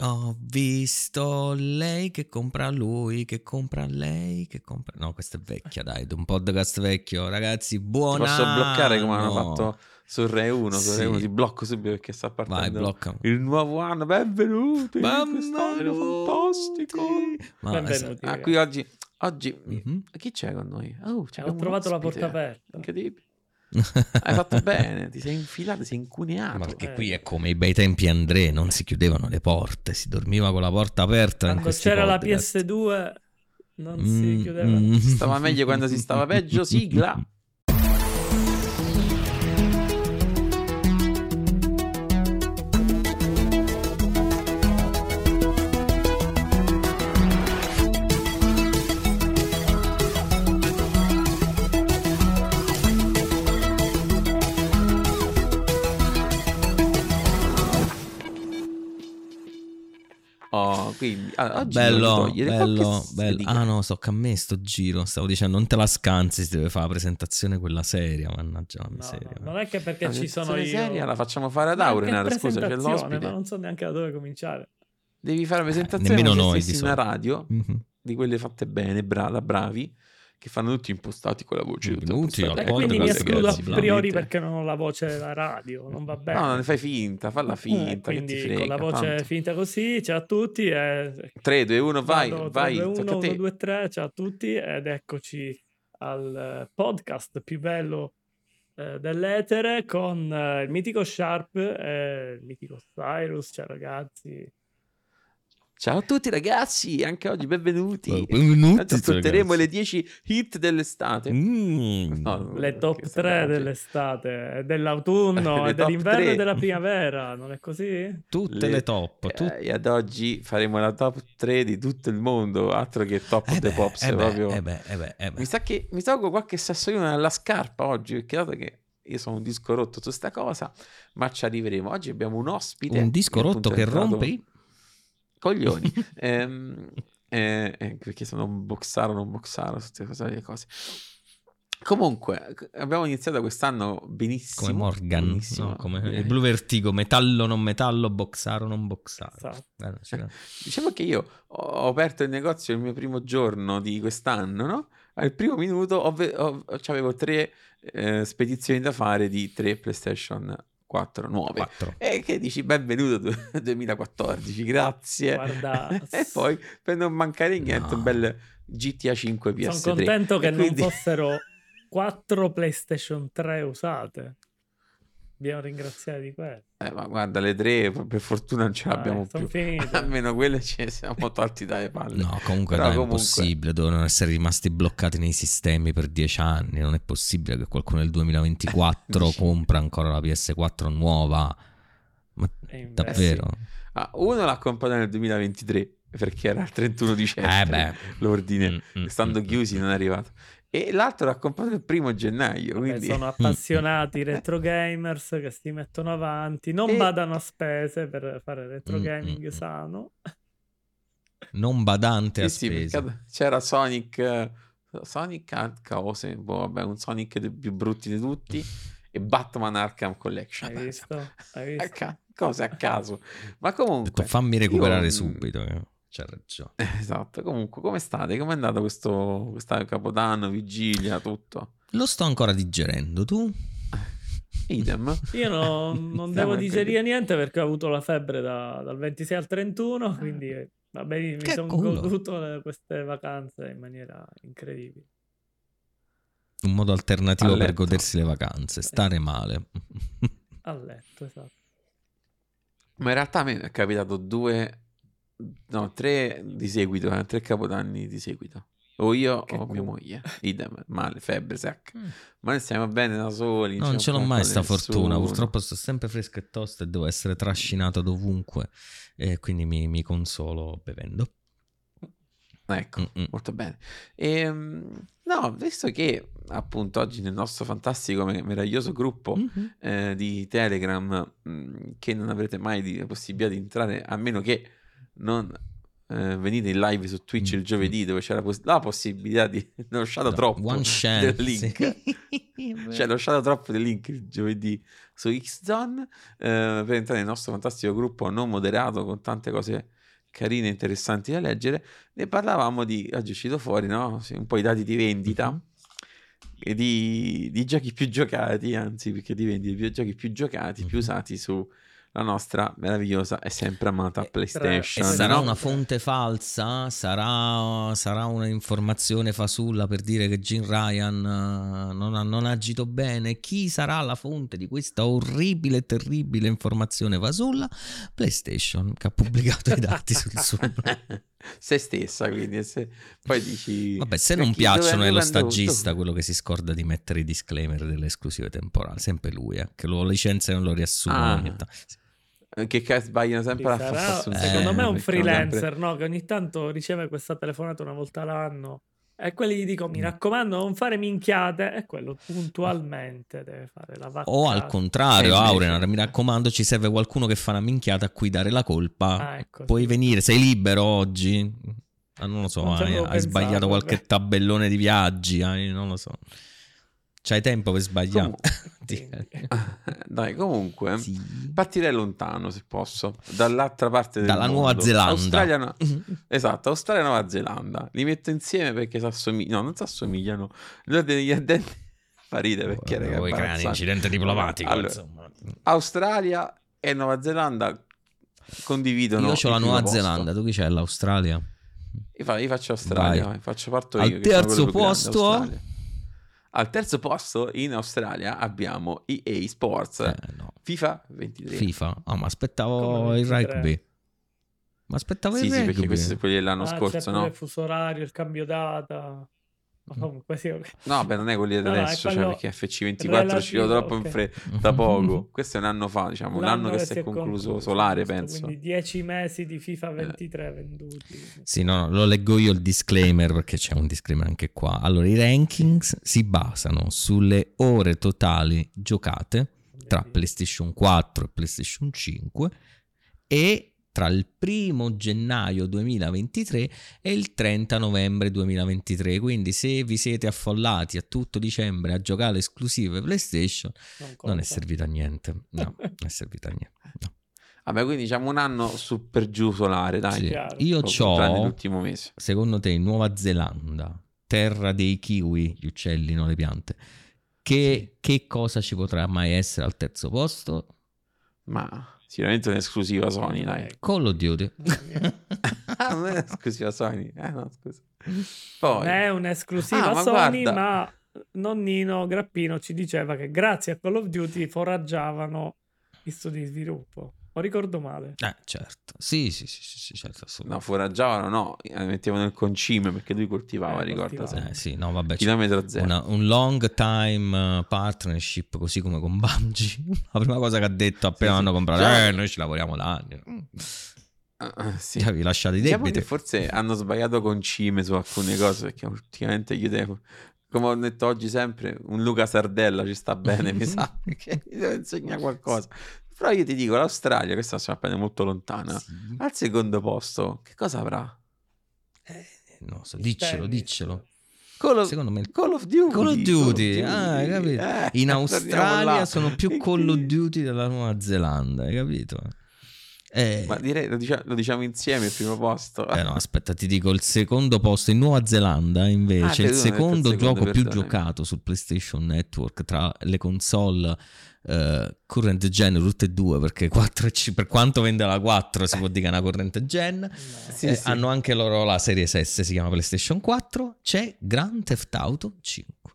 Ho visto lei che compra lui, che compra lei, che compra... No, questa è vecchia, dai, un podcast vecchio. Ragazzi, buona. Posso bloccare come hanno fatto su Rai 1, su Sì. Rai 1, ti blocco subito perché sta Vai, partendo blocca. il nuovo anno. Benvenuti, fantastico. Ma, Benvenuti. Ah, qui oggi, oggi Mhm. chi c'è con noi? Oh, c'è Ho trovato la porta aperta. Incredibile. Hai fatto bene, ti sei infilato, sei incuneato. Ma perché Eh. qui è come i bei tempi André, non si chiudevano le porte, si dormiva con la porta aperta. Quando c'era la podcast. PS2 non Mm, si chiudeva. mm. Stava meglio quando si stava peggio, sigla. quindi ah, oggi Bello, togliere bello, bello. Ah no, so che a me sto giro, stavo dicendo, non te la scansi, si deve fare la presentazione quella seria, mannaggia la No, miseria. no, non è che perché La ci sono io. seria la facciamo fare ad Aurenar, scusa, c'è presentazione, l'ospite. Ma non so neanche da dove cominciare. Devi fare la presentazione nemmeno come se noi, di una radio Mhm. di quelle fatte bene, bra- da bravi, che fanno tutti impostati con la voce. Benvenuti al E quindi mi escludo ragazzi, a priori perché non ho la voce della radio, non va bene. No, non ne fai finta, falla Eh, finta, che quindi ti frega. con la voce tanto. finta così, ciao a tutti e 3, 2, 1, vai, Vado, vai, 3, 2, tocca a 1, te. 1, 2, 3, ciao a tutti ed eccoci al eh, podcast più bello eh, dell'etere con eh, il mitico Sharp e il mitico Cyrus, ciao ragazzi. Ciao a tutti ragazzi, anche oggi benvenuti. Benvenuti, Oggi ascolteremo le 10 hit dell'estate. Mm. No, Le top sta 3 oggi. dell'estate, dell'autunno, Le dell'inverno tre. e della primavera, non è così? Tutte le, top, tut- Eh, e ad oggi faremo la top 3 di tutto il mondo, altro che top Eh of the beh, pops. eh beh, proprio. eh beh, eh beh, eh beh. Mi sa che mi tolgo qualche sassolino nella scarpa oggi, perché dato che io sono un disco rotto su sta cosa, ma ci arriveremo. Oggi abbiamo un ospite. Un disco rotto che rompe i- Coglioni. Ehm, eh, eh, perché sono un boxaro, non boxaro, tutte queste cose. Comunque, abbiamo iniziato quest'anno benissimo. come Morgan, benissimo. no, come Eh, il Blue Vertigo, metallo non metallo, boxaro non boxaro. Esatto. Eh, non c'era- Diciamo che io ho aperto il negozio il mio primo giorno di quest'anno, no? Al primo minuto ho ve- ho- avevo tre eh, spedizioni da fare di tre PlayStation 4 nuove. Quattro. E che dici benvenuto du- 2014, grazie. Guarda, e poi per non mancare niente, No. un bel GTA 5 PS3. Sono contento che quindi- non fossero 4 PlayStation 3 usate. Dobbiamo ringraziare di questo. Eh, ma guarda, le tre per fortuna non ce l'abbiamo sono più. Almeno quelle ce ne siamo tolti dalle palle. No, comunque Però è comunque- impossibile, devono essere rimasti bloccati nei sistemi per dieci anni, non è possibile che qualcuno nel 2024 Dici? compra ancora la PS4 nuova. Ma E invece- davvero? Ah, uno l'ha comprato nel 2023 perché era il 31 dicembre Eh beh. l'ordine, Mm, mm, stando mm, chiusi mm. non è arrivato. E l'altro l'ha comprato il primo gennaio, Vabbè, quindi sono appassionati retro gamers che si mettono avanti, non E- badano a spese per fare retro Mm, gaming mm, mm. sano. Non badante a Sì, sì, spese. perché c'era Sonic, eh, Sonic a cose, boh, vabbè, un Sonic dei più brutti di tutti e Batman Arkham Collection. Hai visto? Hai A visto? ca- cose a caso. Ma Ho detto, comunque, fammi recuperare io- subito. eh. C'ha ragione. esatto, comunque, come state? Come è andato questo, questo Capodanno, vigilia, tutto? Lo sto ancora digerendo, tu? Idem. Io no- non devo digerire niente perché ho avuto la febbre da- dal 26 al 31, quindi eh, va bene, mi sono goduto queste vacanze in maniera incredibile. Un modo alternativo per godersi le vacanze, stare male. A letto, esatto. Ma in realtà a me è capitato due, no, tre di seguito, eh, tre capodanni di seguito. O io Che o mia moglie. Idem, male, febbre, secca. Mm. Ma noi stiamo bene da soli. No, non ce l'ho mai sta fortuna. Purtroppo sto sempre fresco e tosto e devo essere trascinato dovunque. E quindi mi, mi consolo bevendo. Ecco, Mm-mm. molto bene. Ehm, no, visto che appunto oggi nel nostro fantastico, me- meraviglioso gruppo Mhm. eh, di Telegram, mh, che non avrete mai la possibilità di entrare a meno che non eh, venite in live su Twitch il Mm, giovedì dove c'era pos- la possibilità di non usciato troppo One del chance. link cioè l'ho lasciato troppo del link il giovedì su Xzone eh, per entrare nel nostro fantastico gruppo non moderato con tante cose carine e interessanti da leggere ne parlavamo di oggi è uscito fuori no? Sì, un po' i dati di vendita Mhm. e di, di giochi più giocati anzi perché di vendita di giochi più giocati più Mhm. usati su la nostra meravigliosa e sempre amata Eh, E PlayStation sarà no? una fonte falsa? Sarà, sarà un'informazione fasulla per dire che Jim Ryan eh, non ha, non ha agito bene? Chi sarà la fonte di questa orribile e terribile informazione fasulla? PlayStation, che ha pubblicato i dati sul suo... se stessa quindi se- poi dici Vabbè, se "Ma non piacciono è lo è andato?" stagista quello che si scorda di mettere i disclaimer delle esclusive temporali, sempre lui, eh, che lo licenzia e non lo riassume. Ah. Eh, che, che sbagliano sempre a far sarà- assunzioni, secondo me è un freelancer, sempre- no? Che ogni tanto riceve questa telefonata una volta l'anno. E quelli gli dico: Mi Mm. raccomando, non fare minchiate. E quello puntualmente deve fare la vaccata. O al contrario, Eh, Aurenar, mi raccomando, ci serve qualcuno che fa una minchiata a cui dare la colpa. Ah, ecco, Puoi sì. venire, sei libero oggi? Ah, non lo so, Non hai, hai pensato, sbagliato qualche vabbè. tabellone di viaggi, hai- non lo so. C'hai tempo per sbagliare. Sì. Dai, comunque, Sì. partirei lontano se posso, dall'altra parte del Dalla mondo. Nuova Zelanda. Australia, no- esatto, Australia e Nuova Zelanda. Li metto insieme perché si assomigliano, no, non si assomigliano. L'ordine degli addetti fa ridere perché Voi- raga, è crani, incidente diplomatico. Allora, insomma. Australia e Nuova Zelanda condividono Io ho la Nuova. Zelanda, tu chi c'è? L'Australia? Io, fa- io faccio Australia, Vai. faccio parto Al io. sono terzo posto? Al terzo posto in Australia abbiamo EA Sports Eh, no. FIFA 23. FIFA. Ah, ma aspettavo il 23? rugby. Ma aspettavo Sì, il sì, rugby. perché questi sono quelli dell'anno Ah, scorso, no? il fuso orario, il cambio data. Comunque sì, ok. No, beh, non è quelli di No, no, adesso, cioè perché FC24 è uscito relativo, troppo in ok. fretta da poco. Questo è un anno fa, diciamo, un L'anno anno che si è concluso solare, giusto, penso. Quindi 10 mesi di Eh. FIFA 23 venduti. Sì, no, no, lo leggo io il disclaimer perché c'è un disclaimer anche qua. Allora, i rankings si basano sulle ore totali giocate tra PlayStation 4 e PlayStation 5 e tra il primo gennaio 2023 e il 30 novembre 2023. Quindi se vi siete affollati a tutto dicembre a giocare esclusive PlayStation, non è conta. servito a niente. No, non è servito a niente. no. Vabbè, quindi diciamo un anno su per giù solare, dai. Sì. chiaro. Io ho l'ultimo mese. secondo te in Nuova Zelanda, terra dei kiwi, gli uccelli, non le piante, che, che cosa ci potrà mai essere al terzo posto? Ma sicuramente un'esclusiva Sony, dai. Call of Duty. Non è un'esclusiva Sony. Eh, no, scusa. Poi, è un'esclusiva Ah, ma Sony, guarda. ma nonnino Grappino ci diceva che grazie a Call of Duty foraggiavano gli studi di sviluppo. O ricordo male? Eh, certo. Sì, sì, sì, sì, sì, certo, no, foraggiavano, no, eh, mettevano nel concime perché lui coltivava, Eh, ricorda coltivava. Eh, sì, no, vabbè, Chilometro zero. una- un long time eh, partnership così come con Bungie. La prima cosa che ha detto appena Sì, sì. hanno comprato, Già- eh, noi ci lavoriamo da anni. Ah, sì. Ci avevi lasciato i Diciamo debiti. che forse hanno sbagliato concime su alcune cose perché ultimamente io devo, come ho detto oggi sempre, un Luca Sardella ci sta bene, mi sa, perché mi deve insegnare qualcosa. Però io ti dico, l'Australia, questa sta appena molto lontana, Sì. al secondo posto, che cosa avrà? Eh, non so, Il diccelo, diccelo. Call of, Secondo me Call of Duty. Call of Duty, ah, hai capito? Eh, In Australia sono più Call of Duty della Nuova Zelanda, hai capito? Eh, Ma direi, lo diciamo, lo diciamo insieme il primo posto. eh no, aspetta, ti dico il secondo posto in Nuova Zelanda, invece, Ah, il detto il secondo secondo, gioco più perdonami. giocato sul PlayStation Network tra le console eh, current gen, tutte e due, perché 4 e c- per quanto vende la 4 si può dire che è una current gen. No. Sì, Eh, sì. Hanno anche loro la serie S, si chiama PlayStation 4. C'è Grand Theft Auto 5.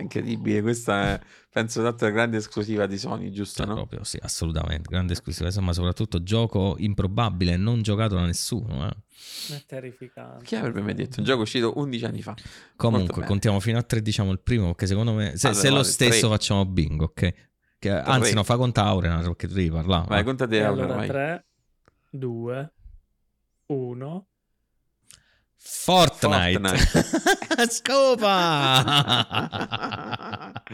Incredibile, questa è, penso, un'altra grande esclusiva di Sony, giusto? Cioè, no? proprio, sì, assolutamente. Grande esclusiva, ma soprattutto gioco improbabile, non giocato da nessuno. eh. È terrificante. Chi avrebbe mai detto? Un gioco uscito 11 anni fa. Comunque, contiamo fino a 3, diciamo il primo, perché secondo me, se, Allora, se lo vale, stesso tre. facciamo bingo, ok? Che, anzi, no, fa conta Aurenar, perché tu devi parlare. Vai, va. conta te, allora vai. 3, 2, 1. Fortnite. Scopa!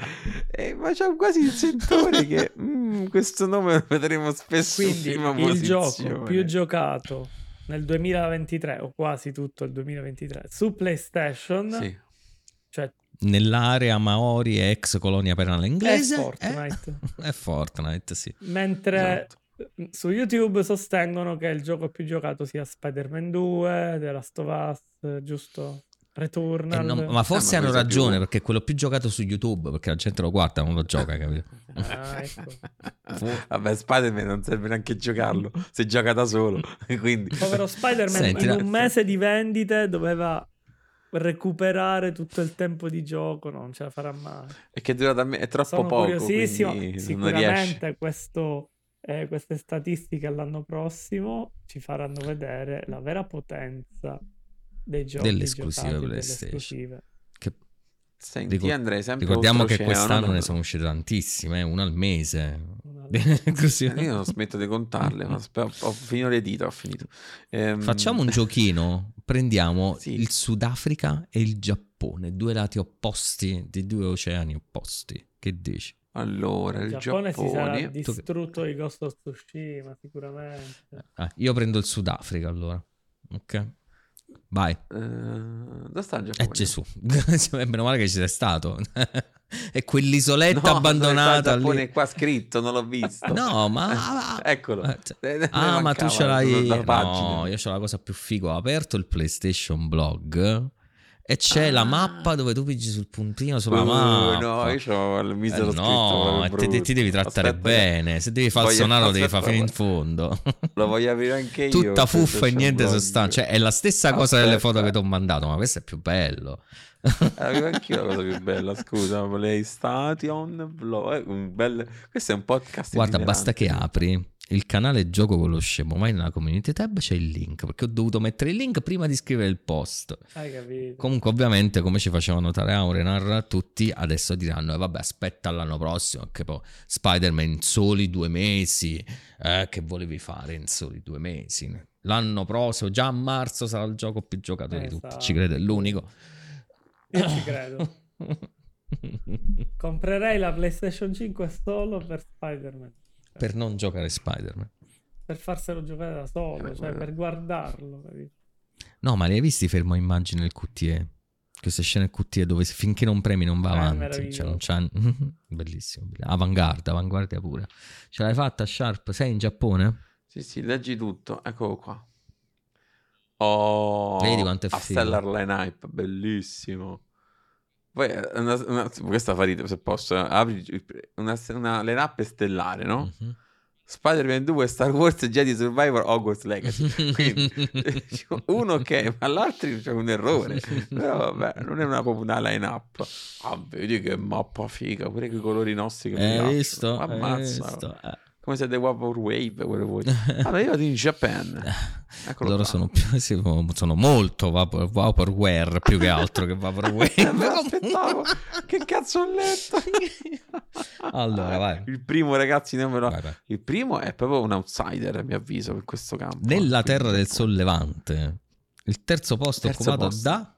Eh, ma c'è quasi il sentore che mm, questo nome lo vedremo spesso in Quindi prima il gioco posizione. più giocato nel 2023 o quasi tutto il 2023 su PlayStation, Sì. cioè Nell'area Maori e ex colonia penale inglese. È Fortnite. È, è Fortnite, sì. mentre Esatto. Su YouTube sostengono che il gioco più giocato sia Spider-Man 2, The Last of Us, giusto? E Returnal. non- ma forse Eh, ma hanno questa più- ragione perché è quello più giocato su YouTube perché la gente lo guarda, non lo gioca, capito? Ah, ecco. Vabbè, Spider-Man non serve neanche giocarlo, si gioca da solo. Quindi... Povero Spider-Man Senti, in la- un mese di vendite doveva recuperare tutto il tempo di gioco, non ce la farà mai. È che dura da me, è troppo Sono poco, curiosissimo. Sicuramente questo, eh, queste statistiche l'anno prossimo ci faranno vedere la vera potenza dei giochi Delle esclusive PlayStation. esclusive. Che- Senti, Ricor- andrei sempre ricordiamo che quest'anno no? ne sono uscite tantissime, eh, una al mese. Una- Così. Io non smetto di contarle, ma spe- ho finito le dita, ho finito. Ehm, Facciamo un giochino, prendiamo Sì. il Sudafrica e il Giappone, due lati opposti di due oceani opposti. Che dici? Allora, il Il Giappone, si sarà Giappone... distrutto di Ghost of Tsushima, sicuramente. Ah, io prendo il Sudafrica allora. Ok. Vai. Eh, dove sta il Eh Giappone? Gesù. Cioè, Meno male che ci sei stato. è quell'isoletta No, abbandonata Il Giappone lì. è qua scritto, non l'ho visto. No, ma... Eccolo. Eh, cioè- Eh, Ah, ma tu ce l'hai. No, io ho la cosa più figo. Ho aperto il PlayStation blog e c'è la Ah. mappa dove tu pigi sul puntino sulla Uh, mappa. no, io c'ho il Eh, misero scritto. no, ti, ti- devi trattare Aspetta bene. Se devi far suonare, lo devi aspetta, fare fino in fondo. Lo voglio aprire anche io. Tutta fuffa e niente sostanza. Cioè, è la stessa cosa delle Aspetta. foto che ti ho mandato, ma questo è più bello. Avevo anch'io la cosa più bella, scusa, ma lei station vlog, eh, un bel... questo è un podcast Guarda, basta che apri il canale Gioco con lo Scemo, vai nella community tab, c'è il link, perché ho dovuto mettere il link prima di scrivere il post. Hai capito? Comunque, ovviamente, come ci faceva notare Aurenar, tutti adesso diranno: eh, vabbè, aspetta l'anno prossimo. Che poi Spider-Man in soli due mesi. Eh, che volevi fare in soli due mesi? L'anno prossimo, già a marzo, sarà il gioco più giocato di tutti. Esatto. Ci crede, è l'unico. Io ci credo. Comprerei la PlayStation 5 solo per Spider-Man. Per non giocare Spider-Man. Per farselo giocare da solo, Eh, cioè per guardarlo. capito? No, ma li hai visti fermo immagine il QTE? Queste scene QTE dove finché non premi non va Eh, avanti. Cioè, non c'ha... Bellissimo. Avanguardia, avanguardia pure. Ce l'hai fatta, Sharp? Sei in Giappone? Sì, sì, leggi tutto, eccolo qua. Oh, Vedi quanto è a figo. Stellar Line Hype, bellissimo. Poi, eh, una, una- questa fa ridere se posso. Apri una, una line-up stellare, no? Mhm. Spider-Man 2, Star Wars, Jedi Survivor, Hogwarts Legacy. Quindi, uno ok, ma l'altro c'è un errore. Però vabbè, non è una, proprio una line-up. Ah, vedi che mappa figa, pure che colori nostri che mi Hai piacciono. visto? Hai Ammazza. visto? Eh. Come se The Wave, quello vuoi. Allora io vado in Japan. Eccolo Loro sono, più, sì, sono molto vapor, vaporware più che altro che vaporware. Me l'aspettavo. che cazzo ho letto? Allora, vai. Il primo, ragazzi, non me lo... Vai, vai. Il primo è proprio un outsider, a mio avviso, per questo campo. Nella terra del ecco. sollevante, il terzo posto Terzo occupato posto. da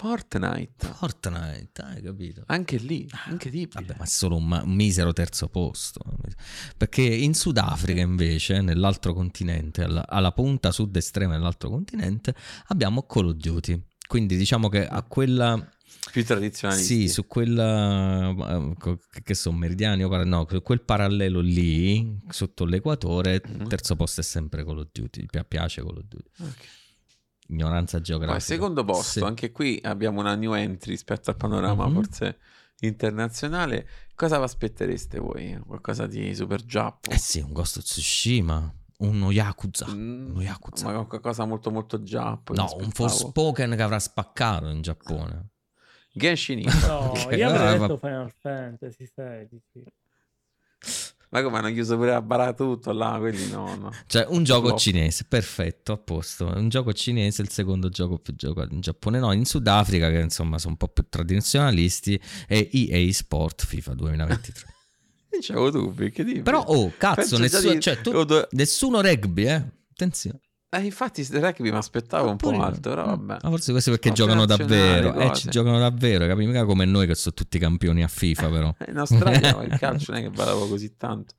Fortnite. Fortnite, hai capito? Anche lì, incredibile. Vabbè, ma è solo un, ma- un misero terzo posto. Perché in Sudafrica, invece, nell'altro continente, alla, alla punta sud estrema dell'altro continente, abbiamo Call of Duty. Quindi diciamo che a quella. Più tradizionalisti. Sì, su quella. eh, Che sono meridiani, no, su quel parallelo lì, sotto l'equatore, Mhm. il terzo posto è sempre Call of Duty. Piace Call of Duty. Ok. Ignoranza geografica. Poi, secondo posto, Sì. anche qui abbiamo una new entry rispetto al panorama Mhm. forse internazionale. Cosa vi aspettereste voi? Qualcosa di super giappo? Eh sì, un Ghost of Tsushima, uno Yakuza. Mm, uno Yakuza. ma qualcosa molto molto giappo. No, un. Forspoken che avrà spaccato in Giappone. Genshin Impact. No, Ok, io avrei detto Final Fantasy 16. Ma come hanno chiuso pure a bara tutto là, quindi no, no. Cioè, un gioco Flop. cinese, perfetto, a posto. Un gioco cinese, il secondo gioco più giocato in Giappone. No, in Sudafrica, che insomma sono un po' più tradizionalisti, è EA Sport FIFA 2023. Non c'avevo dubbi, che dici? Però, oh, cazzo, nessuno, di- cioè, tu- do- nessuno rugby, eh. Attenzione. Eh, infatti, rugby mi aspettavo un po' alto, però vabbè. Ma forse questo perché Sport giocano nazionali, davvero. Eh, cose. ci giocano davvero, capi? Mica come noi che sono tutti campioni a FIFA, però. In Australia il calcio non è che va così tanto.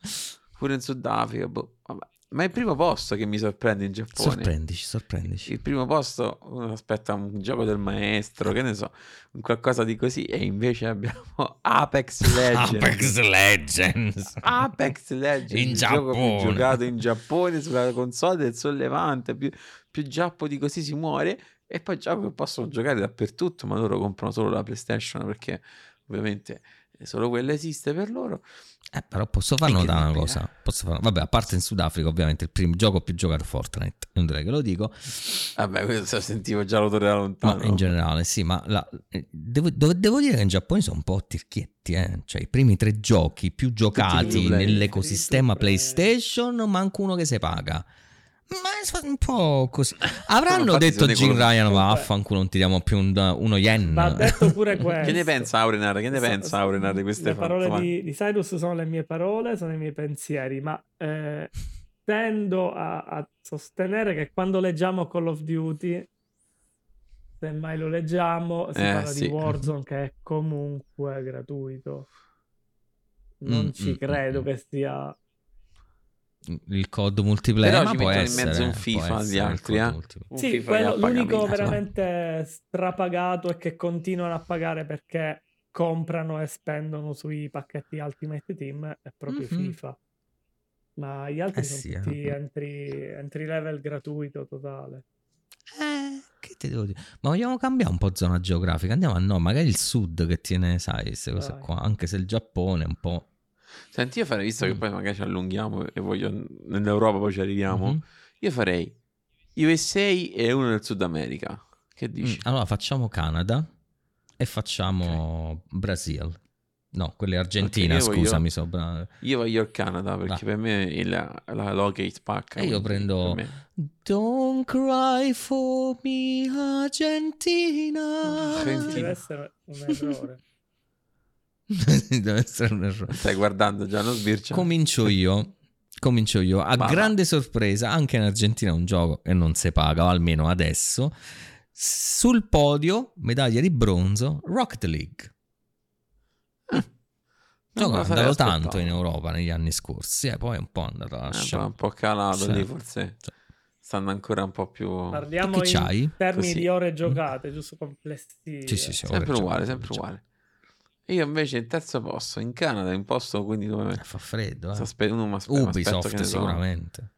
Pure in Sudafrica, boh, vabbè. Ma è il primo posto che mi sorprende in Giappone. Sorprendici, sorprendici. Il primo posto, uno aspetta un gioco del maestro, che ne so, un qualcosa di così, e invece abbiamo Apex Legends. Apex Legends. Apex Legends, In il gioco più Giappone. giocato in Giappone sulla console del sollevante, più, più giappo di così si muore, e poi gioco che possono giocare dappertutto, ma loro comprano solo la PlayStation perché ovviamente solo quella esiste per loro. Eh, però posso che notare una cosa. Posso fare... Vabbè, a parte in Sudafrica, ovviamente, il primo gioco più giocato è Fortnite. Non direi che lo dico. Vabbè, questo sentivo già l'odore da lontano. Ma in generale, sì, ma la- eh, devo, devo- dire che in Giappone sono un po' tirchietti, eh. Cioè, i primi tre giochi più giocati nell'ecosistema. PlayStation, manco uno che si paga. Ma è un po' così. Avranno detto Jim. Ryan, vaffanculo, non ti diamo più un- uno yen. Va detto pure questo. Che ne pensa Aurenar? Che ne So- pensa so- Aurenar di queste Le parole fatto? di, di Cyrus sono le mie parole, sono i miei pensieri, ma eh, tendo a, a sostenere che quando leggiamo Call of Duty, se mai lo leggiamo, si Eh, parla sì. di Warzone che è comunque gratuito. Non Mm, ci mm, credo mm, che sia... Il COD multiplayer, Però ma ci può mettono in essere, mezzo un può FIFA essere agli il altri, eh. Un Sì, FIFA quello, l'unico pagamento. veramente strapagato è che continuano a pagare perché comprano e spendono sui pacchetti Ultimate Team è proprio Mhm. FIFA. Ma gli altri Eh sono sì, eh. tutti entry, entry level gratuito totale. Eh, che ti devo dire? Ma vogliamo cambiare un po' zona geografica? Andiamo a no, magari il sud che tiene, sai, queste cose qua. Anche se il Giappone è un po'. Senti, io farei, visto che Mm. poi magari ci allunghiamo e voglio nell'Europa poi ci arriviamo, Mhm. io farei USA e uno del Sud America. Che Mm, dici? Allora facciamo Canada e facciamo Brasil. No, quella è Argentina, Ok, io voglio- scusami. Sopra... Io voglio il Canada perché Va. per me il, la Logate Pack. E io prendo- Don't cry for me, Argentina. Argentina. Deve essere un errore. Deve essere un errore. Stai guardando già, non sbircia. Comincio io. Comincio io. A va. grande sorpresa, anche in Argentina è un gioco che non si paga, o almeno adesso. Sul podio, medaglia di bronzo, Rocket League. Non Gioco me è andato tanto in Europa negli anni scorsi, e poi è un po' andato a Eh, un po' calato Sì. lì, forse Sì. stanno ancora un po' più... Parliamo in c'hai? termini Così. di ore giocate, giusto complessive. Sì, sì, sì. Sempre uguale, sempre uguale. Io invece in terzo posto, in Canada, in posto quindi dove... Eh, Fa freddo, eh. aspe- uno mi aspe- Ubisoft che ne so, sicuramente.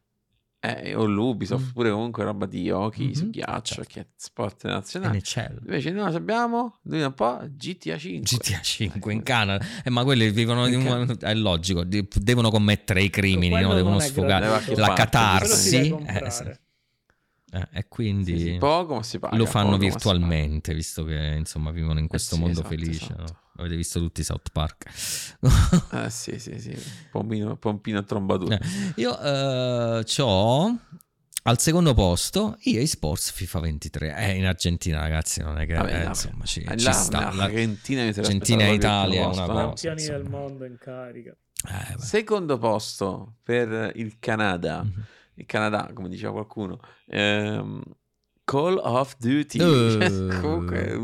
Eh, o l'Ubisoft, Mm. pure comunque roba di hockey su Mhm, ghiaccio, certo. che è sport nazionale. NHL. Invece noi abbiamo, noi un po', GTA 5. GTA 5 in Canada, eh, ma quelli vivono un- è logico, devono commettere i crimini, no? devono sfogare la si catarsi eh, sì. Eh, e Sì, quindi sì, poco ma si paga. lo fanno poco, ma si virtualmente, visto che insomma vivono in questo sì, mondo esatto, felice. esatto. no? Avete visto tutti i South Park. Eh sì, sì, sì. Pompino, pompino a trombatura. Eh, Io ho al secondo posto EA Sports FIFA 23. Eh, in Argentina, ragazzi, non è che Vabbè, eh, vabbè. insomma ci, Eh, ci là, sta. là, La- Argentina e Italia è una cosa. Campioni del insomma. mondo in carica. eh. Secondo posto per il Canada. Mhm. Il Canada, come diceva qualcuno. ehm, Call of Duty. Eh. Comunque, è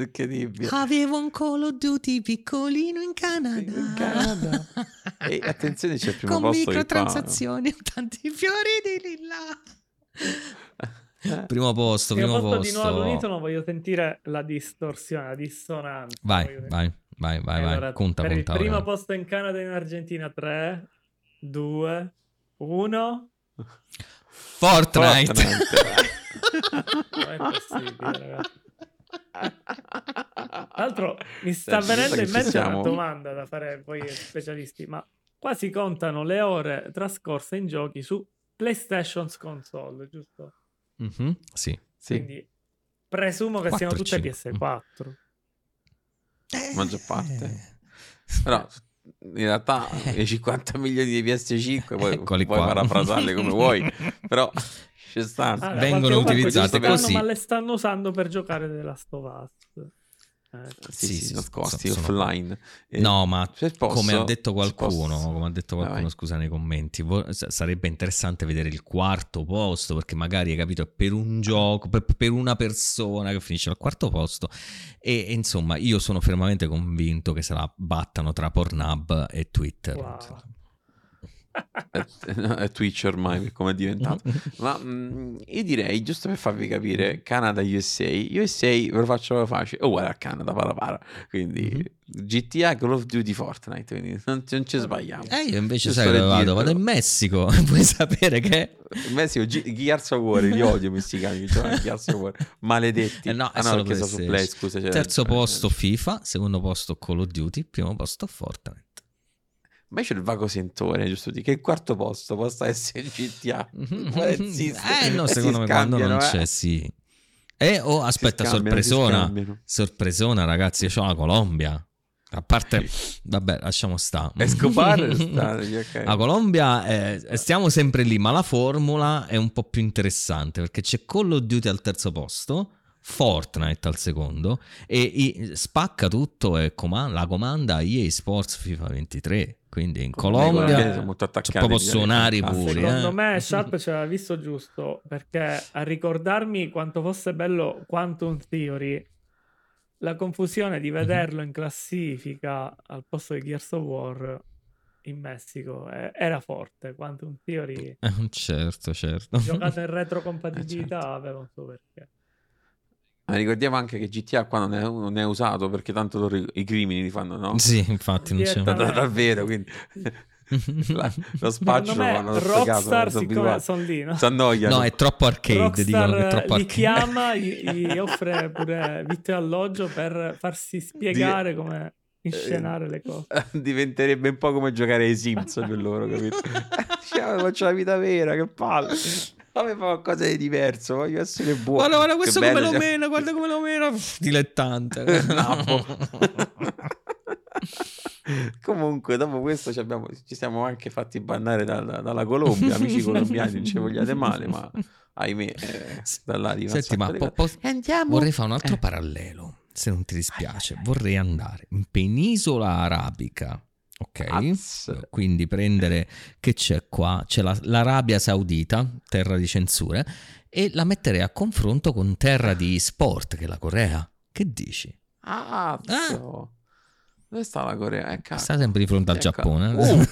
incredibile. Avevo un Call of Duty piccolino in Canada. In Canada. E attenzione, c'è il primo Con posto microtransazioni e tanti fiori di lilla. Primo posto, Primo primo posto posto. di nuovo all'unisono voglio sentire la distorsione, la dissonanza. Vai, vai, vai, vai, vai. allora, Conta, per conta. il primo ora. posto in Canada e in Argentina 3, 2, 1. Fortnite. Non è possibile, ragazzi. Tra l'altro mi sta Senti, venendo in mente una domanda da fare poi ai specialisti, ma qua si contano le ore trascorse in giochi su PlayStation console, giusto? Mhm, Sì. Sì, Quindi presumo che siano 4, tutte 5. PS4. maggior parte. Eh. Però in realtà i 50 milioni di PS5 poi Eccoli puoi qua. parafrasarli come vuoi, però ci stanno. Allora, Vengono utilizzate così. Ma le stanno usando per giocare Last Us. Eh, sì, Sì, sì, sì, nascosti sono- sono- offline. E No, ma posso- come ha detto qualcuno, posso- come ha detto qualcuno, scusa nei commenti, sarebbe interessante vedere il quarto posto perché magari hai capito è per un gioco, per, per una persona che finisce al quarto posto e, e insomma io sono fermamente convinto che se la battano tra Pornhub e Twitter. Wow. è, Twitch ormai come è diventato. Ma mh, io direi, giusto per farvi capire, Canada-USA, USA ve lo faccio facile, uguale a Canada, para para. Quindi GTA, Call of Duty, Fortnite, quindi non, non ci sbagliamo. Eh, io invece Giusto sai dove vado? Vado in Messico. Vuoi sapere che... In Messico, G- Gears of War, li odio i messicani a Gears of War. Maledetti. Eh no, ah no, perché sono su. Play, scusa. c'è- Terzo posto FIFA, secondo posto Call of Duty, primo posto Fortnite. Ma io c'è il vago sentore, giusto di che il quarto posto possa essere GTA. Eh no, E si secondo me quando non scambiano, c'è eh. sì. Eh, oh, aspetta, sorpresona. Sorpresona, ragazzi, io ho la Colombia. A parte, vabbè, lasciamo stare. Escobar sta, ok. La Colombia, eh, stiamo sempre lì, ma la formula è un po' più interessante perché c'è Call of Duty al terzo posto, Fortnite al secondo e i- spacca tutto e coma- la comanda EA Sports FIFA 23. Quindi in Colombia proprio Ah, puri. Secondo eh. me Sharp ce l'aveva visto giusto perché a ricordarmi quanto fosse bello Quantum Theory, la confusione Mhm. di vederlo in classifica al posto di Gears of War in Messico eh, era forte. Quantum Theory, Eh, certo, certo. giocato in Eh, retrocompatibilità, certo. aveva un suo perché. Ma ricordiamo anche che GTA qua non è, non è usato perché tanto loro i, crimini li fanno, no? Sì, infatti non c'è Da- davvero, quindi la- lo spaccio fanno Rockstar, siccome sono lì, no? Si annoiano. No, è troppo arcade, dicono che è Rockstar troppo li arcade. chiama, gli, gli offre pure vitto e alloggio per farsi spiegare come inscenare le cose. diventerebbe un po' come giocare ai Sims per loro, capito? Diciamo, faccio la vita vera, che palle. Come fa qualcosa di diverso, voglio essere buono. Guarda, guarda questo come lo mena, guarda come lo. Pff, Dilettante. Comunque, dopo questo ci, abbiamo- ci siamo anche fatti bannare dalla, dalla Colombia. Amici colombiani, non ci vogliate male, ma ahimè, eh, da là Senti, ma po- po- Andiamo. vorrei fare un altro Eh. parallelo, se non ti dispiace. Vorrei andare in penisola arabica, ok? Az. Quindi prendere che c'è qua, c'è la- l'Arabia Saudita, terra di censure, e la metterei a confronto con terra di sport, che è la Corea. Che dici? Ah, cazzo. Dove sta la Corea? Eh, cazzo. Sta sempre di fronte al Ecco. Giappone. Oh,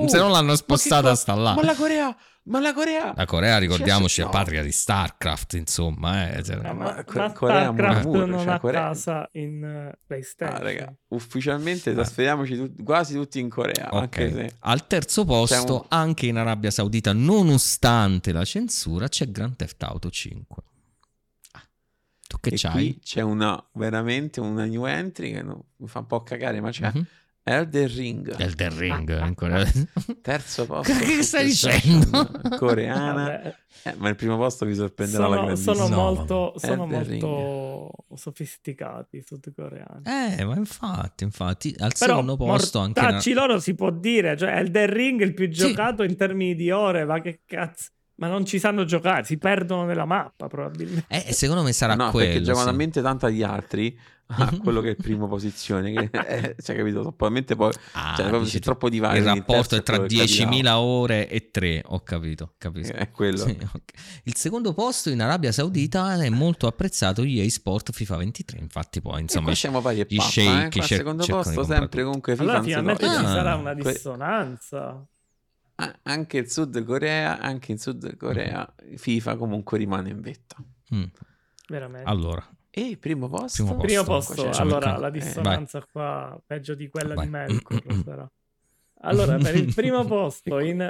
oh, se non l'hanno spostata, sta là. Ma la Corea, ma la Corea. La Corea, ricordiamoci, è no. patria di StarCraft, insomma. Eh, cioè- Eh, ma ma, ma Corea Murmur, non cioè, ha Corea- casa in eh, PlayStation. Ah, raga, ufficialmente trasferiamoci tut- quasi tutti in Corea. Ok. Anche se Al terzo posto, un- anche in Arabia Saudita, nonostante la censura, c'è Grand Theft Auto 5. Tu che e c'hai? qui c'è una veramente una new entry che non- mi fa un po' cagare, ma c'è Mhm. Elden Ring. Elden Ring in Corea. Terzo posto. Che stai dicendo? Coreana. Vabbè, Eh, ma il primo posto vi sorprenderà la sono, grandissima. sono No, molto, sono molto sofisticati i sudcoreani. Eh, ma infatti, infatti, al Però secondo posto anche... in- mortacci loro si può dire, cioè Elden Ring è il più giocato in termini di ore, ma che cazzo? Ma non ci sanno giocare, si perdono nella mappa probabilmente. Eh, secondo me sarà no, quello. perché giocano sì. talmente tanto agli altri a quello che è prima posizione. Che, eh, cioè, capito? Probabilmente poi Ah, cioè, proprio c'è troppo divario. Il rapporto è tra quello che capirà. 10.000 ore e 3, ho capito, capisco. È quello. Sì, ok. Il secondo posto in Arabia Saudita è molto apprezzato EA Sport FIFA 23, infatti poi insomma siamo pari e gli pappa, sceicchi eh? Al cer- secondo posto sempre comunque FIFA Allora finalmente toglie. ci Ah, sarà una que- dissonanza. Anche il Sud Corea, anche in Sud Corea, FIFA comunque rimane in vetta. Mm. Veramente. Allora, E il primo posto? Primo Primo posto. posto, C'è- allora la eh, dissonanza qua peggio di quella Vai. di Melkor sarà. Allora, per il primo posto in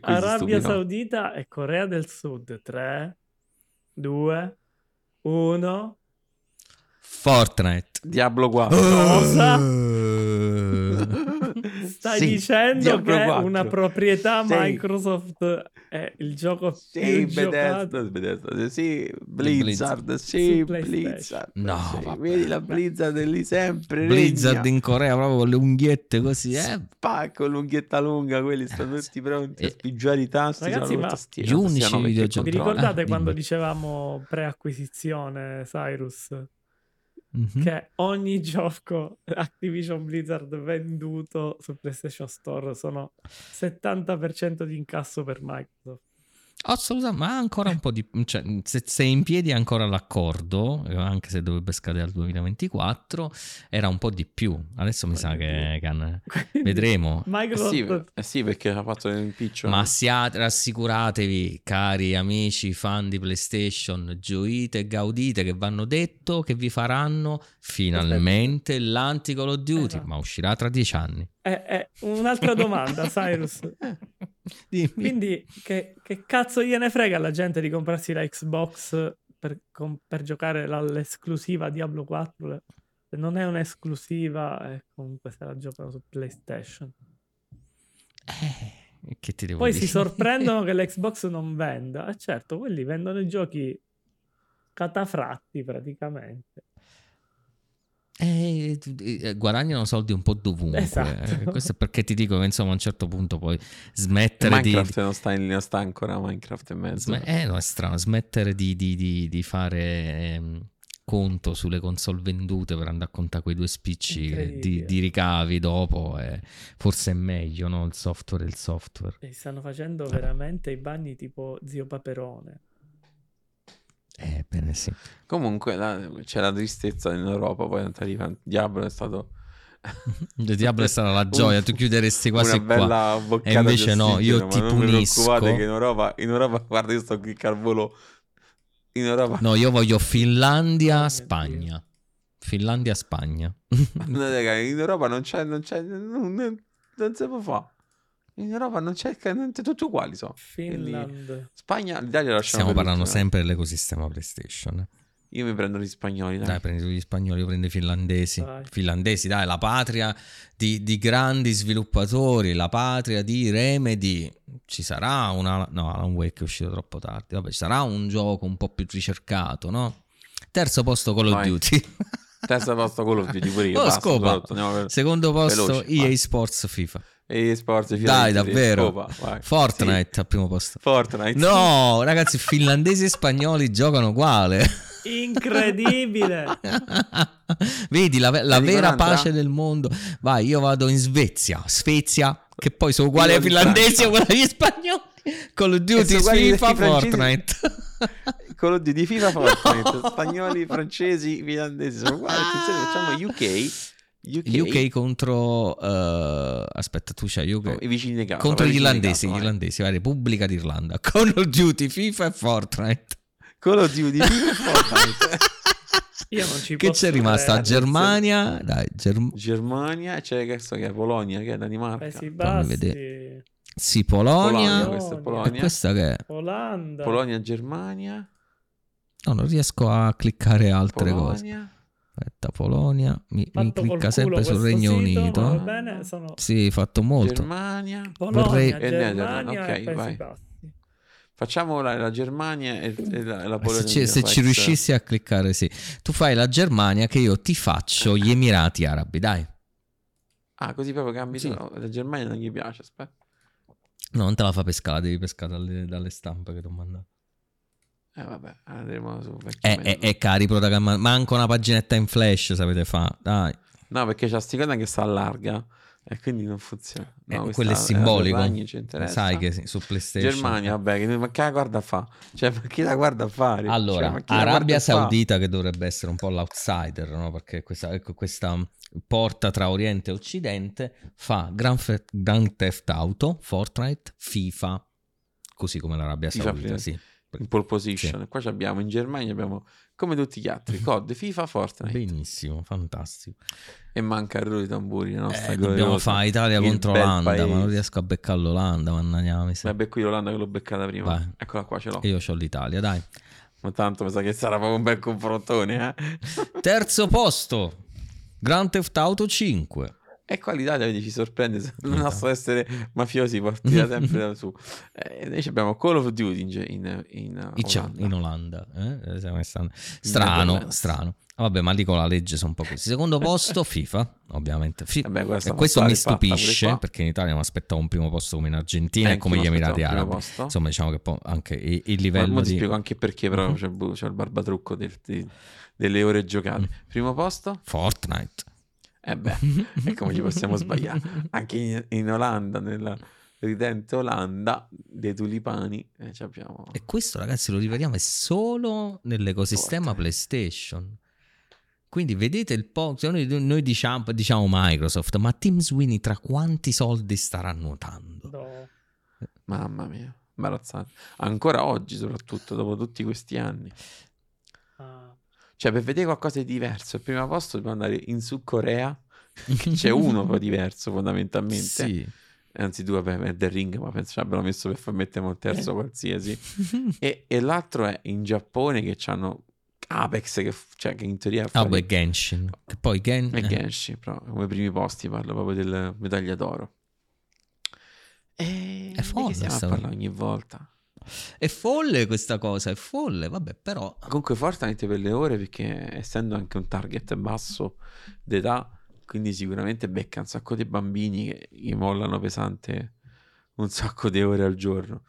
Arabia stupirà. Saudita e Corea del Sud 3, 2, 1. Fortnite. Diablo 4. Cosa? Eh. Stai Sì, dicendo che 4. una proprietà Sì. Microsoft è il gioco Sì? Bethesda, Bethesda, sì, Blizzard, sì. Blizzard. No, sì. vabbè. Vedi la Blizzard è lì sempre. Blizzard regna. in Corea proprio con le unghiette così, eh. Spacco, l'unghietta lunga, quelli stanno Eh, tutti pronti a e- spiggiare i tasti. Ragazzi, ma tastiera, gli unici videogiochi- Vi ricordate Eh, quando dimmi. dicevamo preacquisizione Cyrus? Mhm. Che ogni gioco Activision Blizzard venduto su PlayStation Store sono 70% di incasso per Microsoft. Assolutamente, ma ancora un po' di... Cioè, se, se in piedi ancora l'accordo, eh, anche se dovrebbe scadere al 2024, era un po' di più. Adesso mi sa che... che vedremo. Eh Microsoft... sì, eh sì, perché ha fatto l'impiccio. Ma siate, rassicuratevi, cari amici fan di PlayStation, gioite e gaudite che vanno detto che vi faranno finalmente l'anti-Call of Duty, Esatto. ma uscirà tra dieci anni. Eh, eh, un'altra domanda, Cyrus. Dimmi. Quindi, che, che cazzo gliene frega alla gente di comprarsi la Xbox per, com- per giocare la- l'esclusiva Diablo 4? Se non è un'esclusiva, e comunque se la giocano su PlayStation. Eh, che ti devo Poi dire? si sorprendono che l'Xbox non venda. E certo, quelli vendono i giochi catafratti praticamente. Eh, eh, guadagnano soldi un po' dovunque. Esatto. Eh, questo è perché ti dico che insomma a un certo punto puoi smettere di... Minecraft non sta, in, non sta ancora Minecraft e mezzo. Sme- eh, no, è strano. Smettere di, di- di- di fare ehm, conto sulle console vendute per andare a contare quei due spicci di, di ricavi dopo. eh, forse è meglio, no? Il software è il software. E stanno facendo veramente i bagni tipo Zio Paperone. Eh, bene, sì. Comunque la- c'è la tristezza in Europa, poi non ti arriva. Diablo è stato Il Diablo è stata la gioia, tu chiuderesti quasi una qua. bella boccata E invece no, io ti non punisco. preoccupate che in Europa, in Europa, guarda, io sto qui al volo. In Europa, No, io voglio Finlandia, Oh Spagna. Finlandia, Spagna. No, raga, in Europa non c'è, non c'è, non, non- non si può fare. In Europa non c'è, non c'è tutti uguali sono. Finland. Spagna, l'Italia la lasciamo Stiamo parlando ultima. sempre dell'ecosistema PlayStation. Io mi prendo gli spagnoli, dai. Dai, prendi tu gli spagnoli, io prendo i finlandesi. Vai. Finlandesi, dai, la patria di, di grandi sviluppatori, la patria di Remedy. Ci sarà una... No, Alan Wake è uscito troppo tardi. Vabbè, ci sarà un gioco un po' più ricercato, no? Terzo posto Call of Vai. Duty. Terza posto Call of Duty pure io. Oh, basta, scopa. per- Secondo posto Veloce, EA vai. Sports FIFA. E Sports, Dai, davvero. scopa, vai. Fortnite Sì, al primo posto. Fortnite. No, ragazzi, finlandesi e spagnoli giocano uguale. Incredibile. Vedi la, la vera pace del mondo. Vai, io vado in Svezia, Svezia, che poi sono uguali ai in finlandesi e uguali agli spagnoli. Call of Duty, FIFA. Fortnite. Call of Duty, FIFA, Fortnite. Spagnoli, francesi, finlandesi. Sono uguali. Attenzione, facciamo UK. UK. UK contro... eh, aspetta, tu c'hai UK. I vicini di casa. contro gli irlandesi, casa, gli irlandesi, vai, Repubblica d'Irlanda. Call of Duty, FIFA e Fortnite. Call of Duty, FIFA, Fortnite. Io non ci Che posso c'è rimasta? Germania, dai, Germ- Germania, e c'è che so che è Polonia, che è Danimarca. Paesi Fammi Bassi. sì, Polonia. Polonia, questa è Polonia. E questa che è? Olanda. Polonia, Germania. No, non riesco a cliccare altre cose. Polonia. Aspetta, Polonia. Mi, mi clicca sempre sul Regno sito, Unito. Va bene, sono Sì, fatto molto. Germania. Polonia, Vorrei- E Germania Netherlands, e ok, vai. Bassi. Facciamo la, la Germania e, e la, la Polonia. Se ci, se ci riuscissi a cliccare, sì. Tu fai la Germania che io ti faccio gli Emirati Arabi, dai. Ah, così proprio cambi. Sì. no, la Germania non gli piace, aspetta. No, non te la fa pescare, la devi pescare dalle, dalle stampe che ti ho mandato. Eh vabbè, andremo su È, è, è cari protagonisti, manca una paginetta in flash, sapete fa. Dai. No, perché c'ha sti coda che sta larga e quindi non funziona. Eh, No, questa quello è simbolico. Ragni. Sai che sì, su PlayStation. Germania, vabbè, ma che la guarda fa? Cioè, ma chi la guarda a fare? Allora, Cioè, chi Arabia a fa? Saudita che dovrebbe essere un po' l'outsider, no? Perché questa, ecco, questa porta tra Oriente e Occidente fa Grand, Fe- Grand Theft Auto, Fortnite, FIFA, così come l'Arabia FIFA Saudita, prima. sì. In pole position. Qua ci abbiamo in Germania abbiamo come tutti gli altri COD, FIFA, Fortnite Benissimo, fantastico. e manca il rullo di tamburi. La nostra Eh, dobbiamo fare Italia il contro bel Olanda, ma non riesco a beccare l'Olanda, mannaggia la miseria. Vabbè, qui l'Olanda che l'ho beccata prima. Vai. Eccola qua, ce l'ho. E io ho l'Italia, dai. Ma tanto mi sa che sarà proprio un bel confrontone, eh? Terzo posto, Grand Theft Auto 5. E qua l'Italia vedi, ci sorprende, se non Esatto. nostro essere mafiosi, partita sempre da su. Eh, noi abbiamo Call of Duty in, in, in Olanda. in Olanda, eh? Stati- Strano, strano. Vabbè, ma dico la legge sono un po' così. Secondo posto, FIFA, ovviamente. Fi- Vabbè, e questo mi stupisce perché in Italia mi aspettavo un primo posto come in Argentina Eh, e come gli Emirati il Arabi. Insomma, diciamo che anche il, il Ma livello mo ti spiego anche perché, però Mhm. c'è, il il barbatrucco del- di- delle ore giocate. Mm. Primo posto? Fortnite. Eh beh, e come ci possiamo sbagliare? Anche in, in Olanda, nella, ridente Olanda dei tulipani e ci abbiamo E questo, ragazzi, lo rivediamo è solo nell'ecosistema Forte. PlayStation. Quindi vedete il po'. cioè Noi, noi diciamo, diciamo Microsoft, ma Tim Sweeney tra quanti soldi starà nuotando? No. mamma mia imbarazzante ancora oggi soprattutto dopo tutti questi anni cioè per vedere qualcosa di diverso al primo posto dobbiamo andare in Sud Corea che c'è uno poi diverso fondamentalmente. Sì. anzi due vabbè è The Ring ma penso ci abbiano messo per far mettere un terzo qualsiasi. E, e l'altro è in Giappone che hanno Apex che, cioè, che in teoria Ah, beh, Genshin. Che poi Gen... e eh, Genshin però come primi posti parlo proprio del medaglia d'oro. E È folle di che stiamo a parlare ogni volta È folle questa cosa, è folle, vabbè, però... comunque Fortnite per le ore perché essendo anche un target basso d'età quindi sicuramente becca un sacco di bambini che gli mollano pesante un sacco di ore al giorno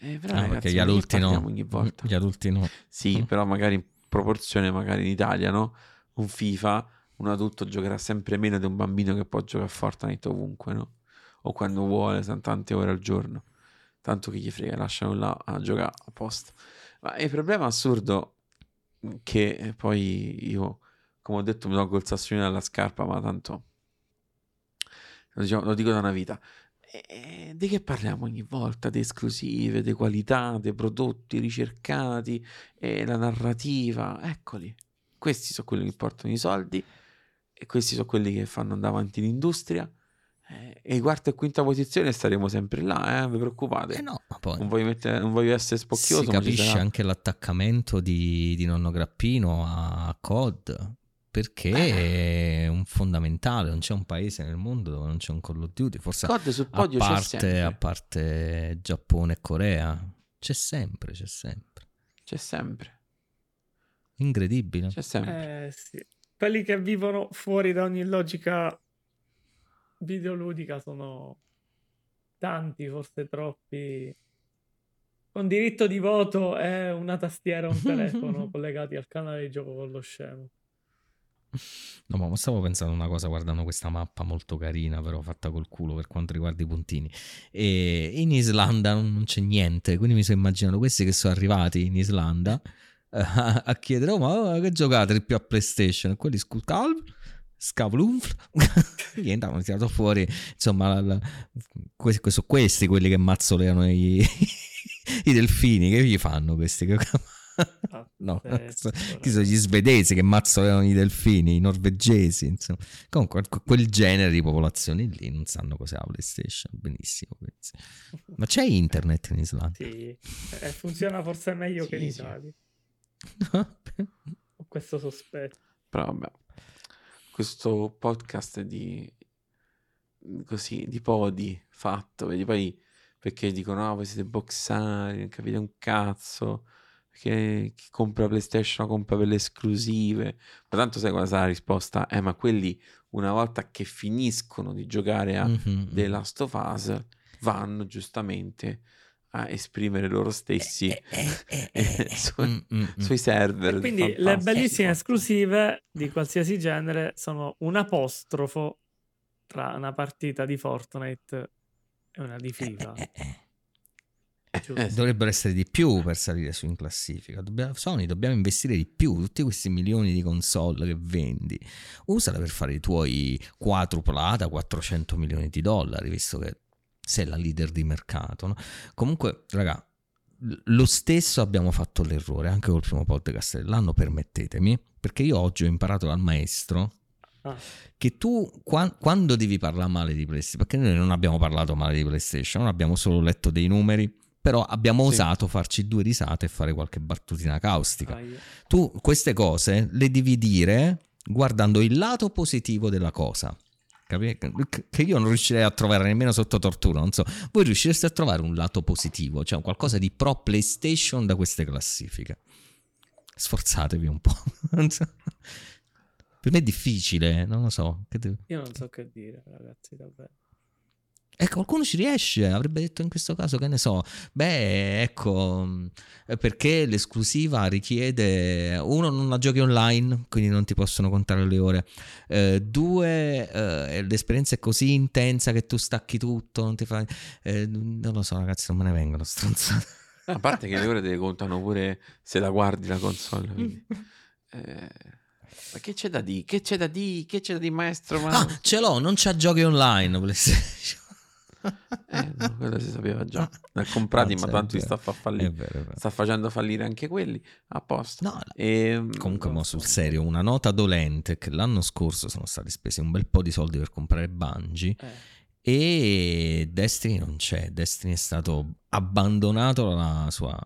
Eh, però Ah, ragazzi, perché gli adulti no. ogni volta Gli adulti no. Sì, Mm. però magari in proporzione, magari in Italia, no? Un FIFA, un adulto giocherà sempre meno di un bambino che può giocare a Fortnite ovunque, no? O quando vuole, san- tante ore al giorno. Tanto che gli frega, lasciano là a giocare a posto. Ma il problema assurdo che eh, poi io, come ho detto, mi tolgo il sassolino dalla scarpa, ma tanto lo, diciamo- lo dico da una vita. E- di che parliamo ogni volta? Di esclusive, di qualità, dei prodotti ricercati, e la narrativa, eccoli. Questi sono quelli che portano i soldi e questi sono quelli che fanno andare avanti l'industria. Eh, e in quarta e quinta posizione staremo sempre là, eh, non vi preoccupate. Eh no, ma poi... non, voglio mettere- non voglio essere spocchioso, si capisce anche l'attaccamento di, di nonno Grappino a COD perché Eh. è un fondamentale non c'è un paese nel mondo dove non c'è un Call of Duty forse COD sul a podio c'è parte, a parte Giappone e Corea c'è sempre c'è sempre C'è sempre. incredibile C'è sempre. eh, sì. Quelli che vivono fuori da ogni logica videoludica sono tanti, forse troppi. Con diritto di voto e una tastiera e un telefono collegati al canale di gioco con lo scemo. No, ma stavo pensando una cosa guardando questa mappa molto carina, però fatta col culo per quanto riguarda i puntini. E in Islanda non c'è niente, quindi mi sto immaginando questi che sono arrivati in Islanda a, a chiedere: Oh, ma che giocate più a PlayStation? E quelli Skullcalv, Skavlumf. Niente, hanno tirato fuori. Insomma, la- la- questi, sono questi quelli che mazzoleano i, i delfini. Che gli fanno questi? Che- Ah, No, pazzesco, chi sono gli svedesi che mazzolano i delfini, i norvegesi, insomma. Comunque, que- quel genere di popolazioni lì non sanno cos'è la PlayStation. Benissimo, benissimo. Ma c'è internet in Islanda? Sì, e funziona forse meglio che in Sì, sì. Italia. Ho questo sospetto. Però vabbè, questo podcast di così di podi fatto, vedi poi perché dicono no, voi siete boxari, non capite un cazzo, perché chi compra PlayStation la compra per le esclusive. Ma tanto sai sarà la risposta? Eh, ma quelli una volta che finiscono di giocare a Mhm. The Last of Us vanno giustamente a esprimere loro stessi su- Mm, mm, mm. sui server. E quindi le bellissime esclusive di qualsiasi genere sono un apostrofo tra una partita di Fortnite e una di FIFA. Eh, eh. Giusto? Eh, sì. Dovrebbero essere di più per salire su in classifica. Dobbiamo- Sony, dobbiamo investire di più. Tutti questi milioni di console che vendi, usala per fare i tuoi quadruplata 400 milioni di dollari, visto che sei la leader di mercato. no? Comunque, raga, lo stesso abbiamo fatto l'errore anche col primo podcast dell'anno, permettetemi, perché io oggi ho imparato dal maestro Ah, che tu qua- quando devi parlare male di PlayStation, perché noi non abbiamo parlato male di PlayStation, non abbiamo solo letto dei numeri, però abbiamo Sì. osato farci due risate e fare qualche battutina caustica. aia. Tu queste cose le devi dire guardando il lato positivo della cosa. Che io non riuscirei a trovare nemmeno sotto tortura. Non so, voi riuscireste a trovare un lato positivo, cioè qualcosa di pro PlayStation da queste classifiche. Sforzatevi un po'. So. Per me è difficile, non lo so. Io non so che dire, ragazzi, davvero. E qualcuno ci riesce, avrebbe detto in questo caso, che ne so, beh, ecco, eh, perché l'esclusiva richiede, uno, non la giochi online, quindi non ti possono contare le ore, eh, due, eh, l'esperienza è così intensa che tu stacchi tutto, non ti fai... Eh, non lo so ragazzi, non me ne vengono stronzate. A parte che le ore te le contano pure se la guardi la console. Quindi. Eh, ma che c'è da dire? Che c'è da dire? Che c'è da dire, maestro? Ma... Ah, ce l'ho, non c'ha giochi online PlayStation. Eh, no, quello si sapeva già. Ne ha comprati, ma tanto sta, fa fallire. È vero, vero. sta facendo fallire anche quelli. A posto. No, Ehm, Comunque, mo sul serio, una nota dolente che l'anno scorso sono stati spesi un bel po' di soldi per comprare Bungie Eh, e Destiny non c'è. Destiny è stato abbandonato dalla sua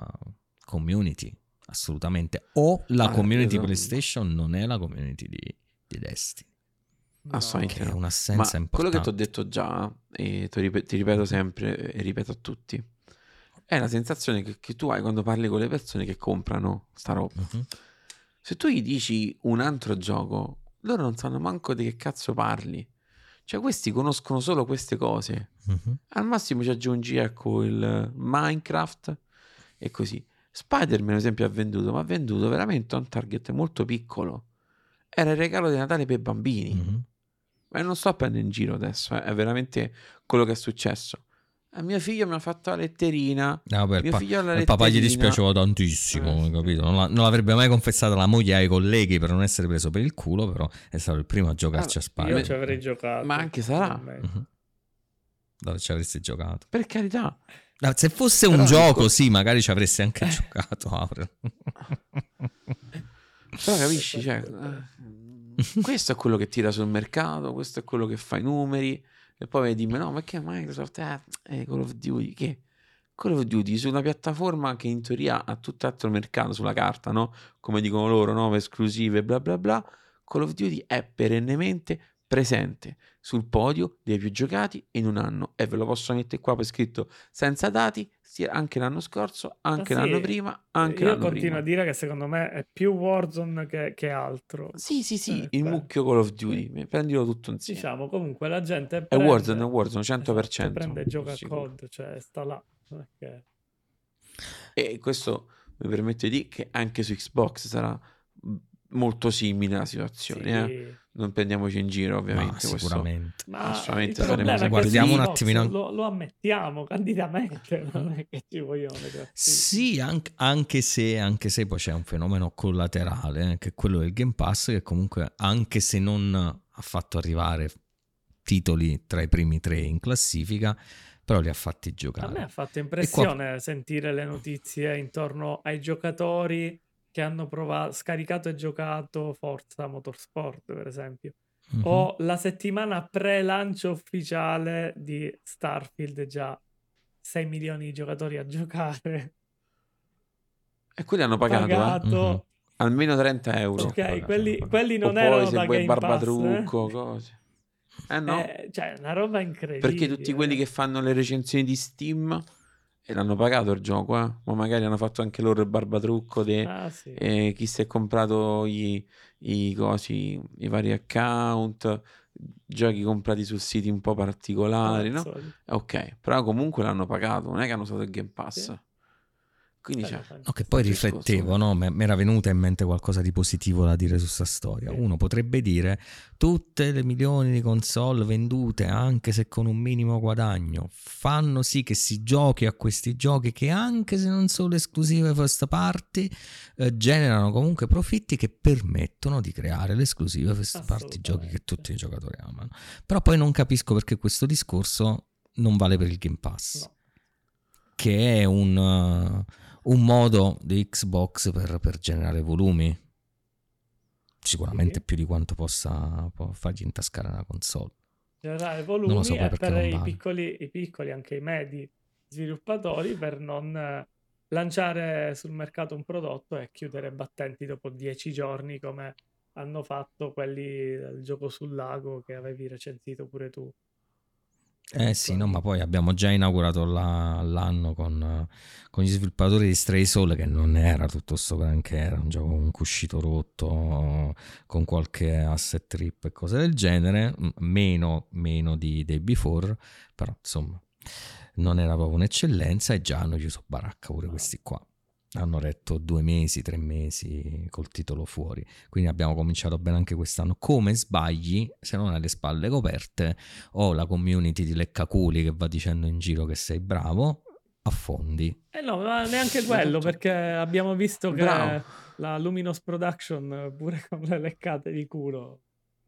community, assolutamente. O la Ah, community so- PlayStation non è la community di, di Destiny, no. Assolutamente. che è no. Ma un'assenza quello che importante. ti ho detto già, e ti rip- ti ripeto sempre e ripeto a tutti, è la sensazione che, che tu hai quando parli con le persone che comprano sta roba. Mhm. Se tu gli dici un altro gioco, loro non sanno manco di che cazzo parli. Cioè, questi conoscono solo queste cose. Mhm. Al massimo ci aggiungi, ecco, il Minecraft e così. Spider-Man, ad esempio, ha venduto, ma ha venduto veramente a un target molto piccolo. Era il regalo di Natale per bambini. Mhm. Ma non sto a prendere in giro adesso, eh, è veramente quello che è successo. A mio figlio mi ha fatto la letterina. Ah, vabbè, il, Mio pa- figlio ha la il papà gli letterina. dispiaceva tantissimo, Eh, capito? Non, la- non l'avrebbe mai confessato la moglie ai colleghi per non essere preso per il culo, però è stato il primo a giocarci a Allora, Spider. Io ci avrei giocato. Ma anche sarà. Mhm. Dove ci avresti giocato? Per carità. Ah, Se fosse un Però gioco, ecco- sì, magari ci avresti anche Eh. giocato. Aurel. Però capisci, cioè, eh, questo è quello che tira sul mercato, questo è quello che fa i numeri. E poi dirmi, no, ma che Microsoft è eh, Call of Duty? Che? Call of Duty su una piattaforma che in teoria ha tutt'altro mercato sulla carta, no? Come dicono loro, nuove esclusive, bla bla bla. Call of Duty è perennemente presente sul podio dei più giocati in un anno e ve lo posso mettere qua per scritto senza dati sia anche l'anno scorso, anche sì, l'anno prima, anche Io l'anno continuo prima. a dire che secondo me è più Warzone che, che altro. Sì, sì, sì, Eh, il beh. mucchio Call of Duty, prendilo tutto insieme. Diciamo comunque la gente È prende, Warzone, è Warzone, 100%. esatto, prende e gioca a. COD, cioè sta là. è che- E questo mi permette di dire che anche su Xbox sarà molto simile la situazione. Sì, eh. Non prendiamoci in giro, ovviamente. questo- sicuramente. Ma Assolutamente il problema saremo- è che Guardiamo su un attimino- Lo, lo ammettiamo candidamente, non è che ci vogliamo vedere. Sì, anche, anche se, anche se poi c'è un fenomeno collaterale, eh, che è quello del Game Pass, che comunque, anche se non ha fatto arrivare titoli tra i primi tre in classifica, però li ha fatti A giocare. me ha fatto impressione sentire le notizie intorno ai giocatori che hanno provato, scaricato e giocato Forza Motorsport, per esempio. Mhm. O la settimana pre-lancio ufficiale di Starfield, già 6 milioni di giocatori a giocare. E quelli hanno pagato, eh. Pagato. Mhm. almeno 30 euro. Ok, pagato, quelli, pagato. quelli non o erano poi se da Game Pass, eh. barbatrucco, cose. Eh no, Eh, cioè, una roba incredibile. perché tutti quelli che fanno le recensioni di Steam e l'hanno pagato il gioco, eh. Ma magari hanno fatto anche loro il barbatrucco de- Ah, sì. e chi si è comprato i, i cosi, i vari account, giochi comprati su siti un po' particolari, no? Ok, però comunque l'hanno pagato, non è che hanno usato il Game Pass. Sì. Quindi fanno. No, che poi riflettevo, no? Mi era venuta in mente qualcosa di positivo da dire su sta storia. Sì. Uno potrebbe dire tutte le milioni di console vendute, anche se con un minimo guadagno, fanno sì che si giochi a questi giochi che anche se non sono esclusive first party, eh, generano comunque profitti che permettono di creare le esclusive first party giochi che tutti i giocatori amano. Però poi non capisco perché questo discorso non vale per il Game Pass No. che è un, uh, un modo di Xbox per, per generare volumi. Sicuramente Sì. più di quanto possa fargli intascare una console. generare Non volumi so e perché per non i piccoli, i piccoli, anche i medi sviluppatori per non eh, lanciare sul mercato un prodotto e chiudere battenti dopo dieci giorni come hanno fatto quelli del gioco sul lago che avevi recensito pure tu. Eh sì, no, ma poi abbiamo già inaugurato la, l'anno con, con, gli sviluppatori di Stray Soul che non era tutto sto granché, era un gioco con un cuscito rotto, con qualche asset trip e cose del genere, meno, meno di Day Before, però insomma non era proprio un'eccellenza e già hanno chiuso baracca pure questi qua hanno retto due mesi, tre mesi col titolo fuori. Quindi abbiamo cominciato bene anche quest'anno. Come sbagli, se non hai le spalle coperte o la community di leccaculi che va dicendo in giro che sei bravo, affondi. Eh no, ma neanche quello, perché abbiamo visto che bravo. la Luminous Production, pure con le leccate di culo,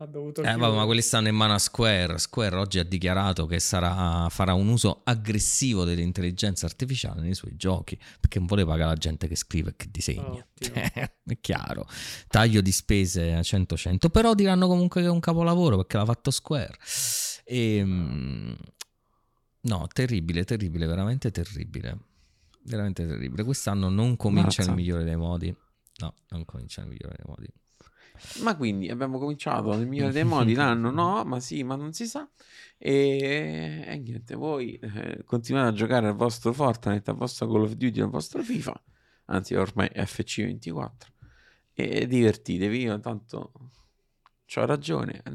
ha dovuto eh, vabbè, ma quelli stanno in mano a Square. Square oggi ha dichiarato che sarà, farà un uso aggressivo dell'intelligenza artificiale nei suoi giochi perché non vuole pagare la gente che scrive e che disegna. è chiaro. Taglio di spese a 100-100, però diranno comunque che è un capolavoro perché l'ha fatto Square. E, ehm, no, terribile, terribile, veramente terribile. Veramente terribile. Quest'anno non comincia Mazza. nel migliore dei modi. No, non comincia nel migliore dei modi. Ma quindi abbiamo cominciato nel migliore dei modi l'anno, no? Ma sì, ma non si sa. E, e niente, voi eh, continuate a giocare al vostro Fortnite, al vostro Call of Duty, al vostro FIFA, anzi ormai FC24, e divertitevi, io tanto c'ho ragione.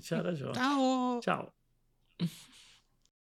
C'ha ragione. Ciao. Ciao.